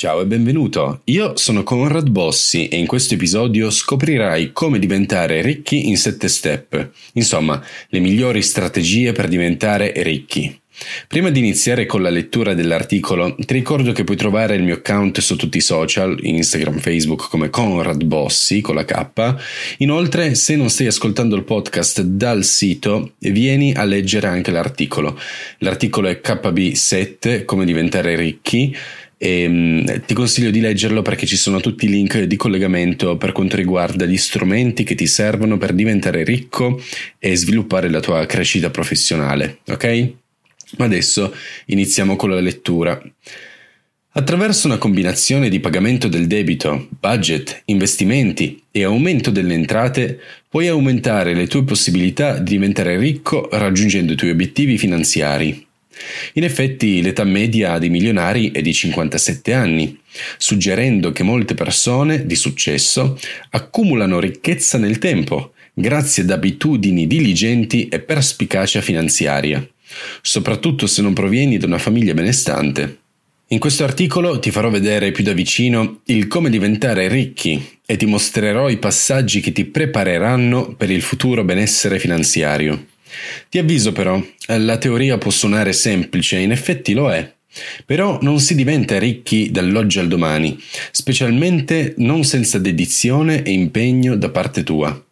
Ciao e benvenuto, io sono Conrad Bossi e in questo episodio scoprirai come diventare ricchi in 7 step, insomma, le migliori strategie per diventare ricchi. Prima di iniziare con la lettura dell'articolo, ti ricordo che puoi trovare il mio account su tutti i social, Instagram, Facebook come Conrad Bossi con la K. Inoltre, se non stai ascoltando il podcast dal sito, vieni a leggere anche l'articolo. L'articolo è KB7, come diventare ricchi e um, ti consiglio di leggerlo perché ci sono tutti i link di collegamento per quanto riguarda gli strumenti che ti servono per diventare ricco e sviluppare la tua crescita professionale, ok? Ma adesso iniziamo con la lettura. Attraverso una combinazione di pagamento del debito, budget, investimenti e aumento delle entrate, puoi aumentare le tue possibilità di diventare ricco raggiungendo i tuoi obiettivi finanziari. In effetti l'età media dei milionari è di 57 anni, suggerendo che molte persone di successo accumulano ricchezza nel tempo grazie ad abitudini diligenti e perspicacia finanziaria, soprattutto se non provieni da una famiglia benestante. In questo articolo ti farò vedere più da vicino il come diventare ricchi e ti mostrerò i passaggi che ti prepareranno per il futuro benessere finanziario. Ti avviso però, la teoria può suonare semplice, in effetti lo è. Però non si diventa ricchi dall'oggi al domani, specialmente non senza dedizione e impegno da parte tua.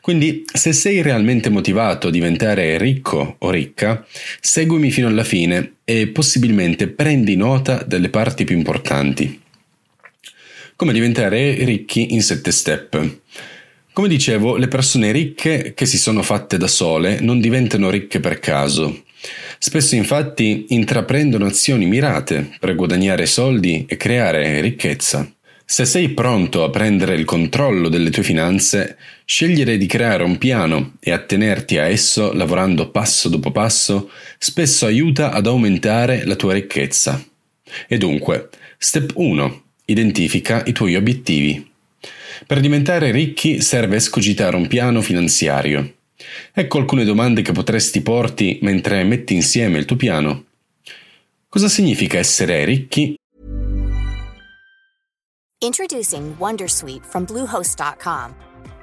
Quindi, se sei realmente motivato a diventare ricco o ricca, seguimi fino alla fine e possibilmente prendi nota delle parti più importanti. Come diventare ricchi in 7 step. Come dicevo, le persone ricche che si sono fatte da sole non diventano ricche per caso. Spesso infatti intraprendono azioni mirate per guadagnare soldi e creare ricchezza. Se sei pronto a prendere il controllo delle tue finanze, scegliere di creare un piano e attenerti a esso lavorando passo dopo passo spesso aiuta ad aumentare la tua ricchezza. E dunque, step 1. Identifica i tuoi obiettivi. Per diventare ricchi serve escogitare un piano finanziario. Ecco alcune domande che potresti porti mentre metti insieme il tuo piano. Cosa significa essere ricchi? Introducing Wondersuite from Bluehost.com.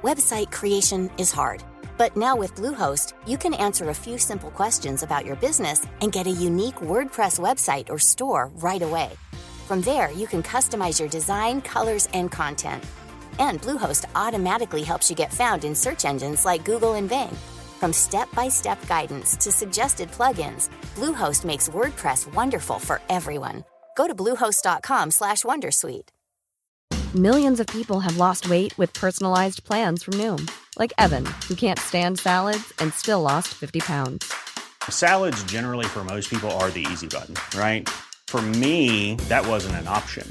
Website creation is hard, but now with Bluehost, you can answer a few simple questions about your business and get a unique WordPress website or store right away. From there, you can customize your design, colors, and content And Bluehost automatically helps you get found in search engines like Google and Bing. From step-by-step guidance to suggested plugins, Bluehost makes WordPress wonderful for everyone. Go to bluehost.com/wondersuite. Millions of people have lost weight with personalized plans from Noom, like Evan, who can't stand salads and still lost 50 pounds. Salads generally for most people are the easy button, right? For me, that wasn't an option.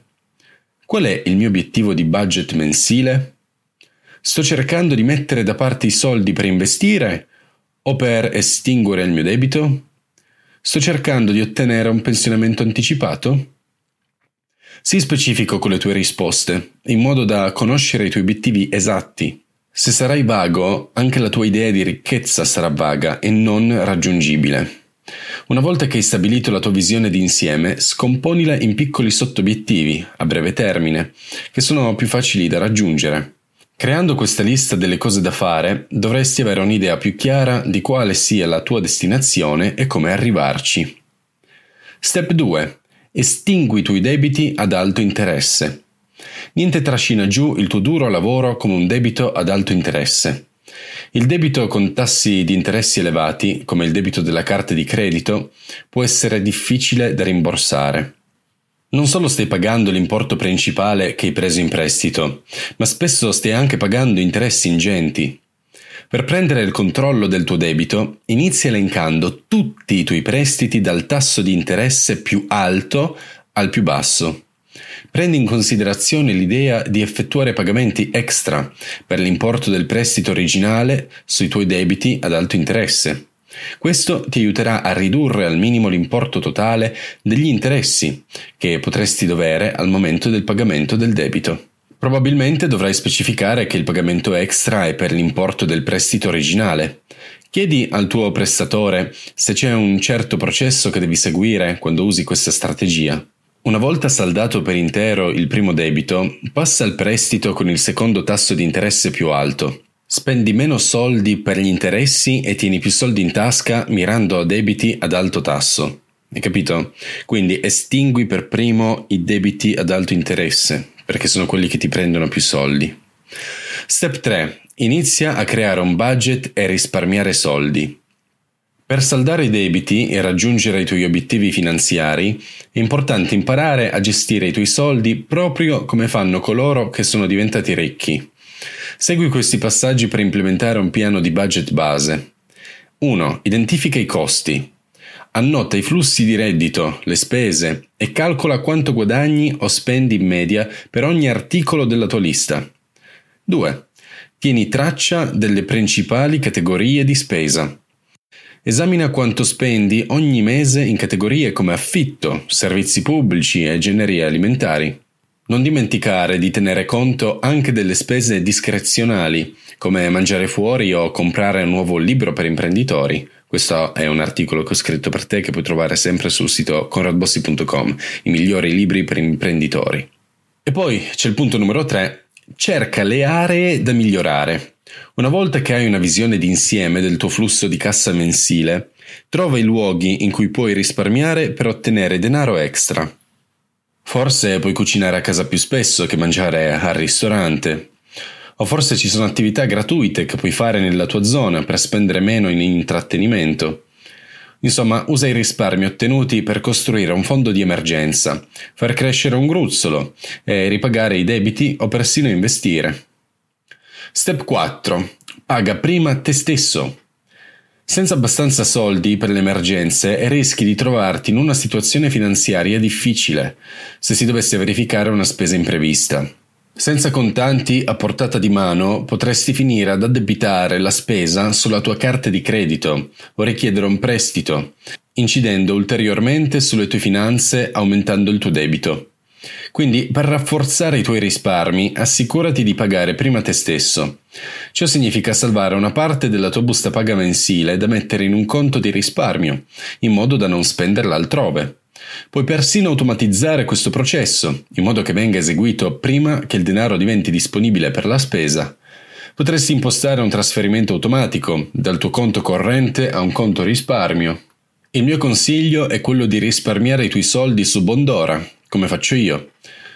Qual è il mio obiettivo di budget mensile? Sto cercando di mettere da parte i soldi per investire o per estinguere il mio debito? Sto cercando di ottenere un pensionamento anticipato? Sii specifico con le tue risposte, in modo da conoscere i tuoi obiettivi esatti. Se sarai vago, anche la tua idea di ricchezza sarà vaga e non raggiungibile. Una volta che hai stabilito la tua visione d'insieme, scomponila in piccoli sottobiettivi, a breve termine, che sono più facili da raggiungere. Creando questa lista delle cose da fare, dovresti avere un'idea più chiara di quale sia la tua destinazione e come arrivarci. Step 2. Estingui i tuoi debiti ad alto interesse. Niente trascina giù il tuo duro lavoro come un debito ad alto interesse. Il debito con tassi di interessi elevati, come il debito della carta di credito, può essere difficile da rimborsare. Non solo stai pagando l'importo principale che hai preso in prestito, ma spesso stai anche pagando interessi ingenti. Per prendere il controllo del tuo debito, inizia elencando tutti i tuoi prestiti dal tasso di interesse più alto al più basso. Prendi in considerazione l'idea di effettuare pagamenti extra per l'importo del prestito originale sui tuoi debiti ad alto interesse. Questo ti aiuterà a ridurre al minimo l'importo totale degli interessi che potresti dovere al momento del pagamento del debito. Probabilmente dovrai specificare che il pagamento extra è per l'importo del prestito originale. Chiedi al tuo prestatore se c'è un certo processo che devi seguire quando usi questa strategia. Una volta saldato per intero il primo debito, passa al prestito con il secondo tasso di interesse più alto. Spendi meno soldi per gli interessi e tieni più soldi in tasca mirando a debiti ad alto tasso. Hai capito? Quindi estingui per primo i debiti ad alto interesse, perché sono quelli che ti prendono più soldi. Step 3. Inizia a creare un budget e risparmiare soldi. Per saldare i debiti e raggiungere i tuoi obiettivi finanziari è importante imparare a gestire i tuoi soldi proprio come fanno coloro che sono diventati ricchi. Segui questi passaggi per implementare un piano di budget base. 1. Identifica i costi. Annota i flussi di reddito, le spese e calcola quanto guadagni o spendi in media per ogni articolo della tua lista. 2. Tieni traccia delle principali categorie di spesa. Esamina quanto spendi ogni mese in categorie come affitto, servizi pubblici e generi alimentari. Non dimenticare di tenere conto anche delle spese discrezionali, come mangiare fuori o comprare un nuovo libro per imprenditori. Questo è un articolo che ho scritto per te che puoi trovare sempre sul sito conradbossi.com, i migliori libri per imprenditori. E poi c'è il punto numero 3, cerca le aree da migliorare. Una volta che hai una visione d'insieme del tuo flusso di cassa mensile, trova i luoghi in cui puoi risparmiare per ottenere denaro extra. Forse puoi cucinare a casa più spesso che mangiare al ristorante. O forse ci sono attività gratuite che puoi fare nella tua zona per spendere meno in intrattenimento. Insomma, usa i risparmi ottenuti per costruire un fondo di emergenza, far crescere un gruzzolo e ripagare i debiti o persino investire. Step 4. Paga prima te stesso. Senza abbastanza soldi per le emergenze rischi di trovarti in una situazione finanziaria difficile se si dovesse verificare una spesa imprevista. Senza contanti a portata di mano potresti finire ad addebitare la spesa sulla tua carta di credito o richiedere un prestito, incidendo ulteriormente sulle tue finanze aumentando il tuo debito. Quindi, per rafforzare i tuoi risparmi, assicurati di pagare prima te stesso. Ciò significa salvare una parte della tua busta paga mensile da mettere in un conto di risparmio, in modo da non spenderla altrove. Puoi persino automatizzare questo processo, in modo che venga eseguito prima che il denaro diventi disponibile per la spesa. Potresti impostare un trasferimento automatico dal tuo conto corrente a un conto risparmio. Il mio consiglio è quello di risparmiare i tuoi soldi su Bondora, come faccio io.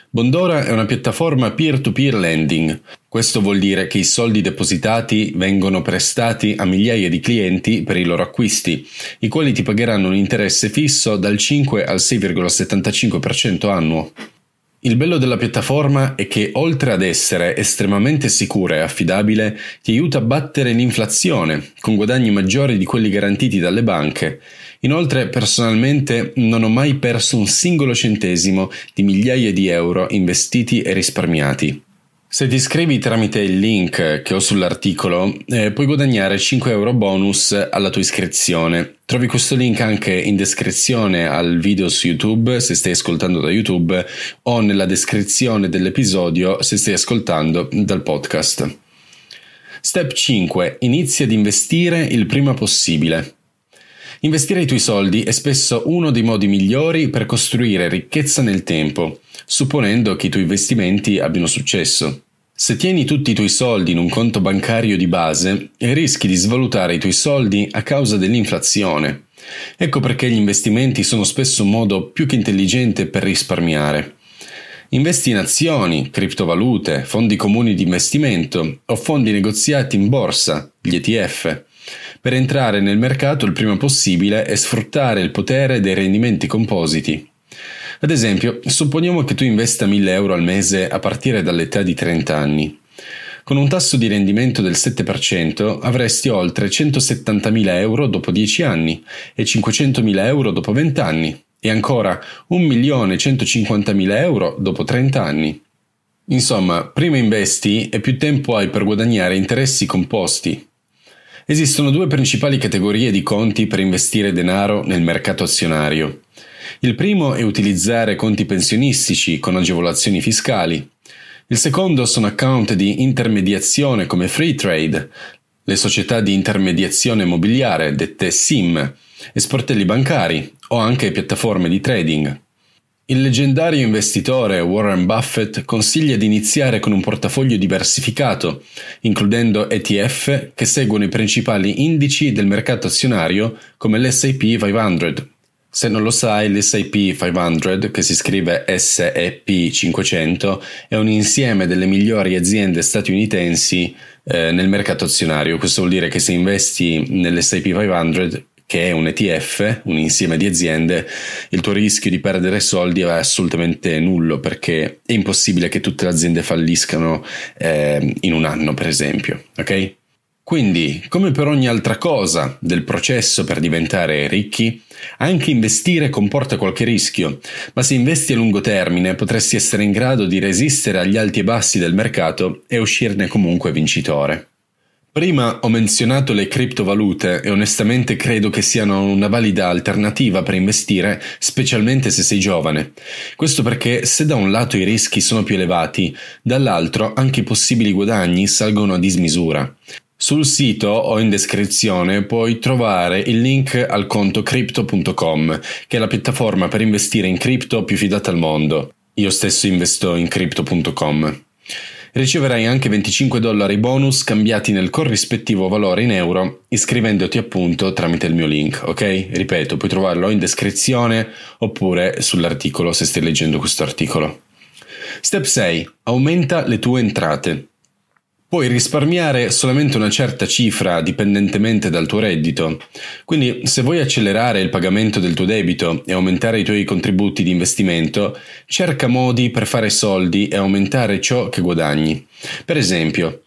Bondora è una piattaforma peer-to-peer lending. Questo vuol dire che i soldi depositati vengono prestati a migliaia di clienti per i loro acquisti, i quali ti pagheranno un interesse fisso dal 5 al 6,75% annuo. Il bello della piattaforma è che oltre ad essere estremamente sicura e affidabile, ti aiuta a battere l'inflazione, con guadagni maggiori di quelli garantiti dalle banche Inoltre, personalmente non ho mai perso un singolo centesimo di migliaia di euro investiti e risparmiati. Se ti iscrivi tramite il link che ho sull'articolo, eh, puoi guadagnare 5 euro bonus alla tua iscrizione. Trovi questo link anche in descrizione al video su YouTube se stai ascoltando da YouTube o nella descrizione dell'episodio se stai ascoltando dal podcast. Step 5. Inizia ad investire il prima possibile. Investire i tuoi soldi è spesso uno dei modi migliori per costruire ricchezza nel tempo, supponendo che i tuoi investimenti abbiano successo. Se tieni tutti i tuoi soldi in un conto bancario di base, rischi di svalutare i tuoi soldi a causa dell'inflazione. Ecco perché gli investimenti sono spesso un modo più che intelligente per risparmiare. Investi in azioni, criptovalute, fondi comuni di investimento o fondi negoziati in borsa, gli ETF, per entrare nel mercato il prima possibile e sfruttare il potere dei rendimenti compositi. Ad esempio, supponiamo che tu investa 1000 euro al mese a partire dall'età di 30 anni. Con un tasso di rendimento del 7% avresti oltre 170.000 euro dopo 10 anni e 500.000 euro dopo 20 anni e ancora 1.150.000 euro dopo 30 anni. Insomma, prima investi e più tempo hai per guadagnare interessi composti. Esistono due principali categorie di conti per investire denaro nel mercato azionario. Il primo è utilizzare conti pensionistici con agevolazioni fiscali il secondo sono account di intermediazione come Free Trade, le società di intermediazione immobiliare, dette SIM, e sportelli bancari o anche piattaforme di trading. Il leggendario investitore Warren Buffett consiglia di iniziare con un portafoglio diversificato, includendo ETF che seguono i principali indici del mercato azionario come l'SIP 500. Se non lo sai, l'SIP 500, che si scrive SEP 500, è un insieme delle migliori aziende statunitensi eh, nel mercato azionario. Questo vuol dire che se investi nell'SIP 500 che è un ETF, un insieme di aziende, il tuo rischio di perdere soldi è assolutamente nullo perché è impossibile che tutte le aziende falliscano eh, in un anno, per esempio. Ok? Quindi, come per ogni altra cosa del processo per diventare ricchi, anche investire comporta qualche rischio, ma se investi a lungo termine potresti essere in grado di resistere agli alti e bassi del mercato e uscirne comunque vincitore. Prima ho menzionato le criptovalute e onestamente credo che siano una valida alternativa per investire, specialmente se sei giovane. Questo perché se da un lato i rischi sono più elevati, dall'altro anche i possibili guadagni salgono a dismisura. Sul sito o in descrizione puoi trovare il link al conto crypto.com, che è la piattaforma per investire in cripto più fidata al mondo. Io stesso investo in crypto.com. Riceverai anche 25 dollari bonus cambiati nel corrispettivo valore in euro iscrivendoti appunto tramite il mio link, ok? Ripeto, puoi trovarlo in descrizione oppure sull'articolo se stai leggendo questo articolo. Step 6. Aumenta le tue entrate. Puoi risparmiare solamente una certa cifra dipendentemente dal tuo reddito. Quindi se vuoi accelerare il pagamento del tuo debito e aumentare i tuoi contributi di investimento, cerca modi per fare soldi e aumentare ciò che guadagni. Per esempio,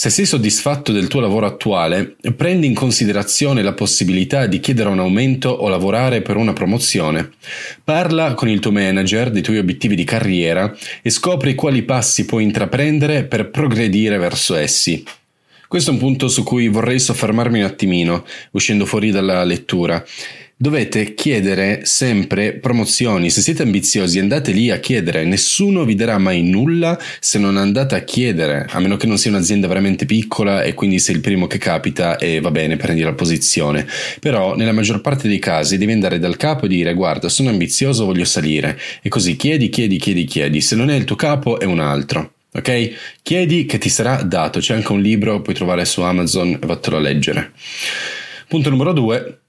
se sei soddisfatto del tuo lavoro attuale, prendi in considerazione la possibilità di chiedere un aumento o lavorare per una promozione. Parla con il tuo manager dei tuoi obiettivi di carriera e scopri quali passi puoi intraprendere per progredire verso essi. Questo è un punto su cui vorrei soffermarmi un attimino, uscendo fuori dalla lettura dovete chiedere sempre promozioni. Se siete ambiziosi, andate lì a chiedere. Nessuno vi darà mai nulla se non andate a chiedere, a meno che non sia un'azienda veramente piccola e quindi sei il primo che capita e va bene, prendi la posizione. Però nella maggior parte dei casi devi andare dal capo e dire guarda, sono ambizioso, voglio salire. E così chiedi, chiedi, chiedi, chiedi. Se non è il tuo capo è un altro. Ok? Chiedi che ti sarà dato. C'è anche un libro, puoi trovare su Amazon e vattelo a leggere. Punto numero due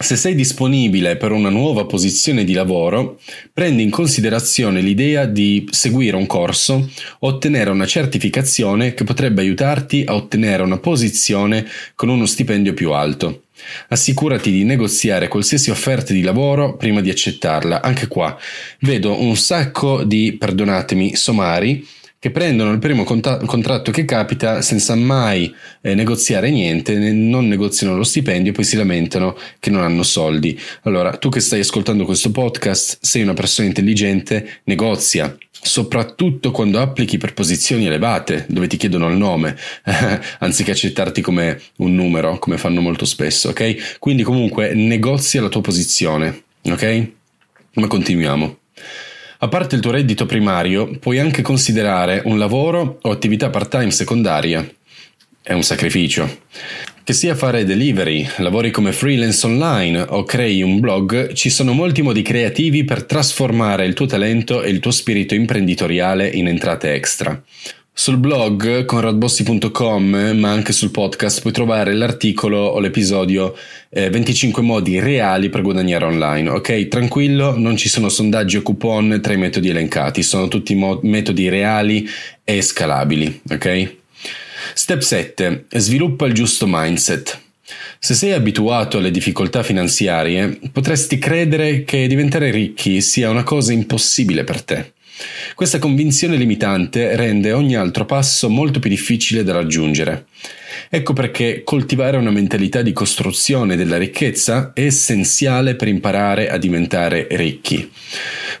se sei disponibile per una nuova posizione di lavoro, prendi in considerazione l'idea di seguire un corso o ottenere una certificazione che potrebbe aiutarti a ottenere una posizione con uno stipendio più alto. Assicurati di negoziare qualsiasi offerta di lavoro prima di accettarla. Anche qua vedo un sacco di, perdonatemi, somari che prendono il primo cont- contratto che capita senza mai eh, negoziare niente, non negoziano lo stipendio e poi si lamentano che non hanno soldi. Allora, tu che stai ascoltando questo podcast, sei una persona intelligente, negozia, soprattutto quando applichi per posizioni elevate, dove ti chiedono il nome, anziché accettarti come un numero, come fanno molto spesso, ok? Quindi comunque negozia la tua posizione, ok? Ma continuiamo. A parte il tuo reddito primario, puoi anche considerare un lavoro o attività part-time secondaria. È un sacrificio. Che sia fare delivery, lavori come freelance online o crei un blog, ci sono molti modi creativi per trasformare il tuo talento e il tuo spirito imprenditoriale in entrate extra. Sul blog conradbossi.com, ma anche sul podcast, puoi trovare l'articolo o l'episodio eh, 25 modi reali per guadagnare online. Ok, tranquillo, non ci sono sondaggi o coupon tra i metodi elencati, sono tutti mo- metodi reali e scalabili. Ok? Step 7. Sviluppa il giusto mindset. Se sei abituato alle difficoltà finanziarie, potresti credere che diventare ricchi sia una cosa impossibile per te. Questa convinzione limitante rende ogni altro passo molto più difficile da raggiungere. Ecco perché coltivare una mentalità di costruzione della ricchezza è essenziale per imparare a diventare ricchi.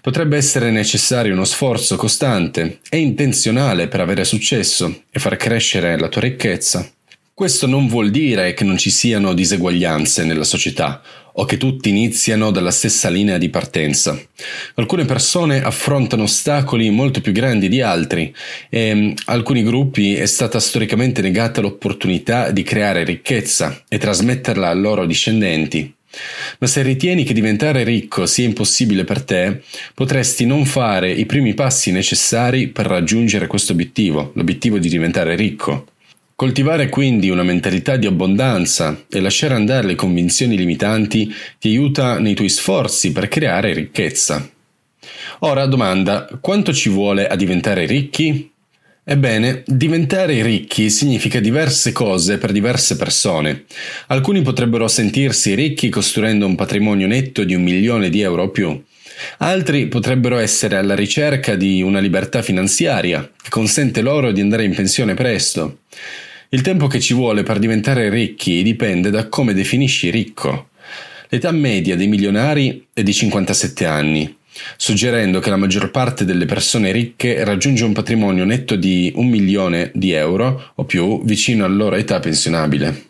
Potrebbe essere necessario uno sforzo costante e intenzionale per avere successo e far crescere la tua ricchezza. Questo non vuol dire che non ci siano diseguaglianze nella società o che tutti iniziano dalla stessa linea di partenza. Alcune persone affrontano ostacoli molto più grandi di altri e mm, a alcuni gruppi è stata storicamente negata l'opportunità di creare ricchezza e trasmetterla ai loro discendenti. Ma se ritieni che diventare ricco sia impossibile per te, potresti non fare i primi passi necessari per raggiungere questo obiettivo, l'obiettivo di diventare ricco. Coltivare quindi una mentalità di abbondanza e lasciare andare le convinzioni limitanti ti aiuta nei tuoi sforzi per creare ricchezza. Ora domanda, quanto ci vuole a diventare ricchi? Ebbene, diventare ricchi significa diverse cose per diverse persone. Alcuni potrebbero sentirsi ricchi costruendo un patrimonio netto di un milione di euro o più. Altri potrebbero essere alla ricerca di una libertà finanziaria che consente loro di andare in pensione presto. Il tempo che ci vuole per diventare ricchi dipende da come definisci ricco. L'età media dei milionari è di 57 anni, suggerendo che la maggior parte delle persone ricche raggiunge un patrimonio netto di un milione di euro o più vicino alla loro età pensionabile.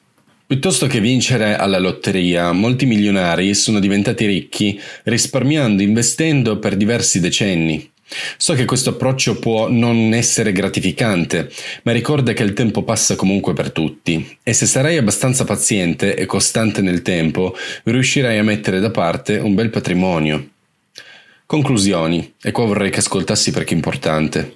Piuttosto che vincere alla lotteria, molti milionari sono diventati ricchi risparmiando e investendo per diversi decenni. So che questo approccio può non essere gratificante, ma ricorda che il tempo passa comunque per tutti e se sarai abbastanza paziente e costante nel tempo, riuscirai a mettere da parte un bel patrimonio. Conclusioni, e qua vorrei che ascoltassi perché è importante.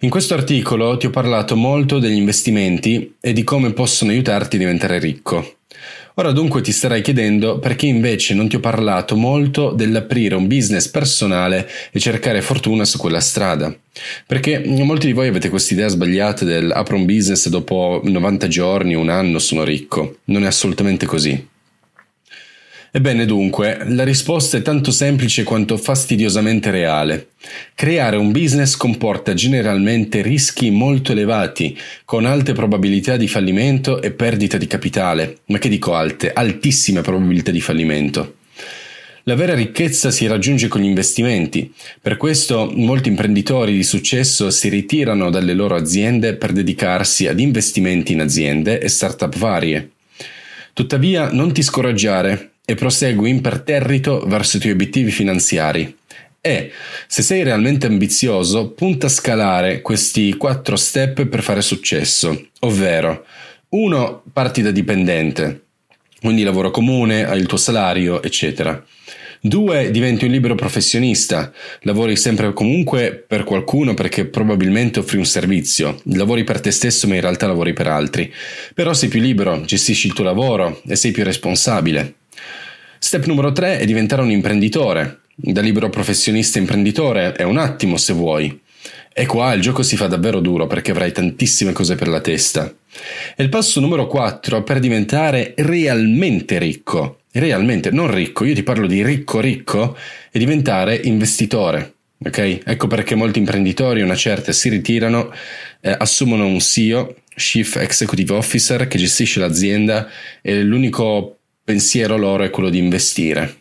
In questo articolo ti ho parlato molto degli investimenti e di come possono aiutarti a diventare ricco. Ora dunque ti starai chiedendo perché invece non ti ho parlato molto dell'aprire un business personale e cercare fortuna su quella strada. Perché molti di voi avete questa idea sbagliata del apro un business e dopo 90 giorni, un anno sono ricco. Non è assolutamente così. Ebbene dunque, la risposta è tanto semplice quanto fastidiosamente reale. Creare un business comporta generalmente rischi molto elevati, con alte probabilità di fallimento e perdita di capitale, ma che dico alte, altissime probabilità di fallimento. La vera ricchezza si raggiunge con gli investimenti, per questo molti imprenditori di successo si ritirano dalle loro aziende per dedicarsi ad investimenti in aziende e start-up varie. Tuttavia non ti scoraggiare, e prosegui imperterrito verso i tuoi obiettivi finanziari. E, se sei realmente ambizioso, punta a scalare questi quattro step per fare successo, ovvero 1. Parti da dipendente, quindi lavoro comune, hai il tuo salario, eccetera. 2. Diventi un libero professionista, lavori sempre comunque per qualcuno perché probabilmente offri un servizio, lavori per te stesso ma in realtà lavori per altri, però sei più libero, gestisci il tuo lavoro e sei più responsabile. Step numero 3 è diventare un imprenditore. Da libero professionista imprenditore è un attimo se vuoi. E qua il gioco si fa davvero duro perché avrai tantissime cose per la testa. E il passo numero 4 per diventare realmente ricco, realmente non ricco, io ti parlo di ricco ricco, è diventare investitore. Ok? Ecco perché molti imprenditori, una certa, si ritirano, eh, assumono un CEO, Chief Executive Officer, che gestisce l'azienda e l'unico pensiero loro è quello di investire.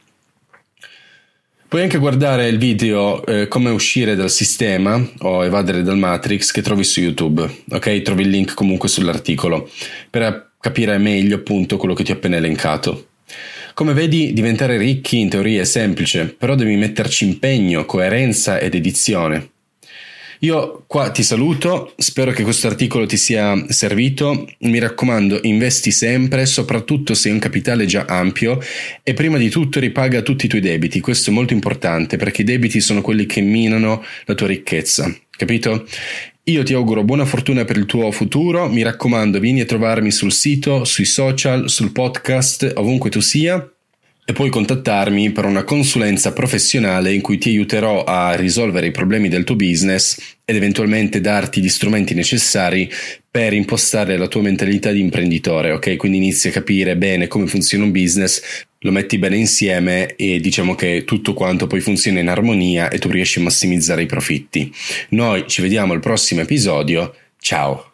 Puoi anche guardare il video eh, come uscire dal sistema o evadere dal Matrix che trovi su YouTube, ok? Trovi il link comunque sull'articolo per capire meglio appunto quello che ti ho appena elencato. Come vedi, diventare ricchi in teoria è semplice, però devi metterci impegno, coerenza ed edizione. Io qua ti saluto, spero che questo articolo ti sia servito, mi raccomando investi sempre, soprattutto se hai un capitale già ampio e prima di tutto ripaga tutti i tuoi debiti, questo è molto importante perché i debiti sono quelli che minano la tua ricchezza, capito? Io ti auguro buona fortuna per il tuo futuro, mi raccomando vieni a trovarmi sul sito, sui social, sul podcast, ovunque tu sia e puoi contattarmi per una consulenza professionale in cui ti aiuterò a risolvere i problemi del tuo business ed eventualmente darti gli strumenti necessari per impostare la tua mentalità di imprenditore, ok? Quindi inizi a capire bene come funziona un business, lo metti bene insieme e diciamo che tutto quanto poi funziona in armonia e tu riesci a massimizzare i profitti. Noi ci vediamo al prossimo episodio, ciao!